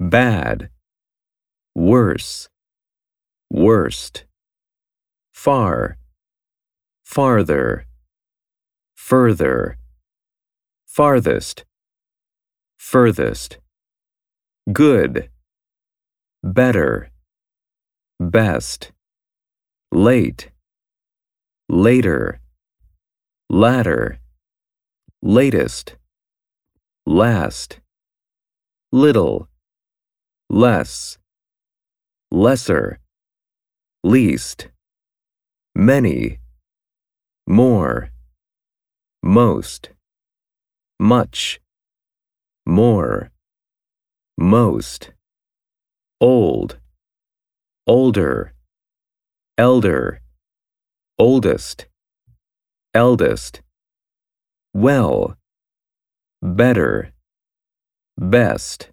bad, worse, worst, far, farther, further, farthest, furthest, good, better, best, late, later, latter, latest, last, little, less, lesser, least, many, more, most, much, more, most, old, older, elder, oldest, eldest, well, better, best.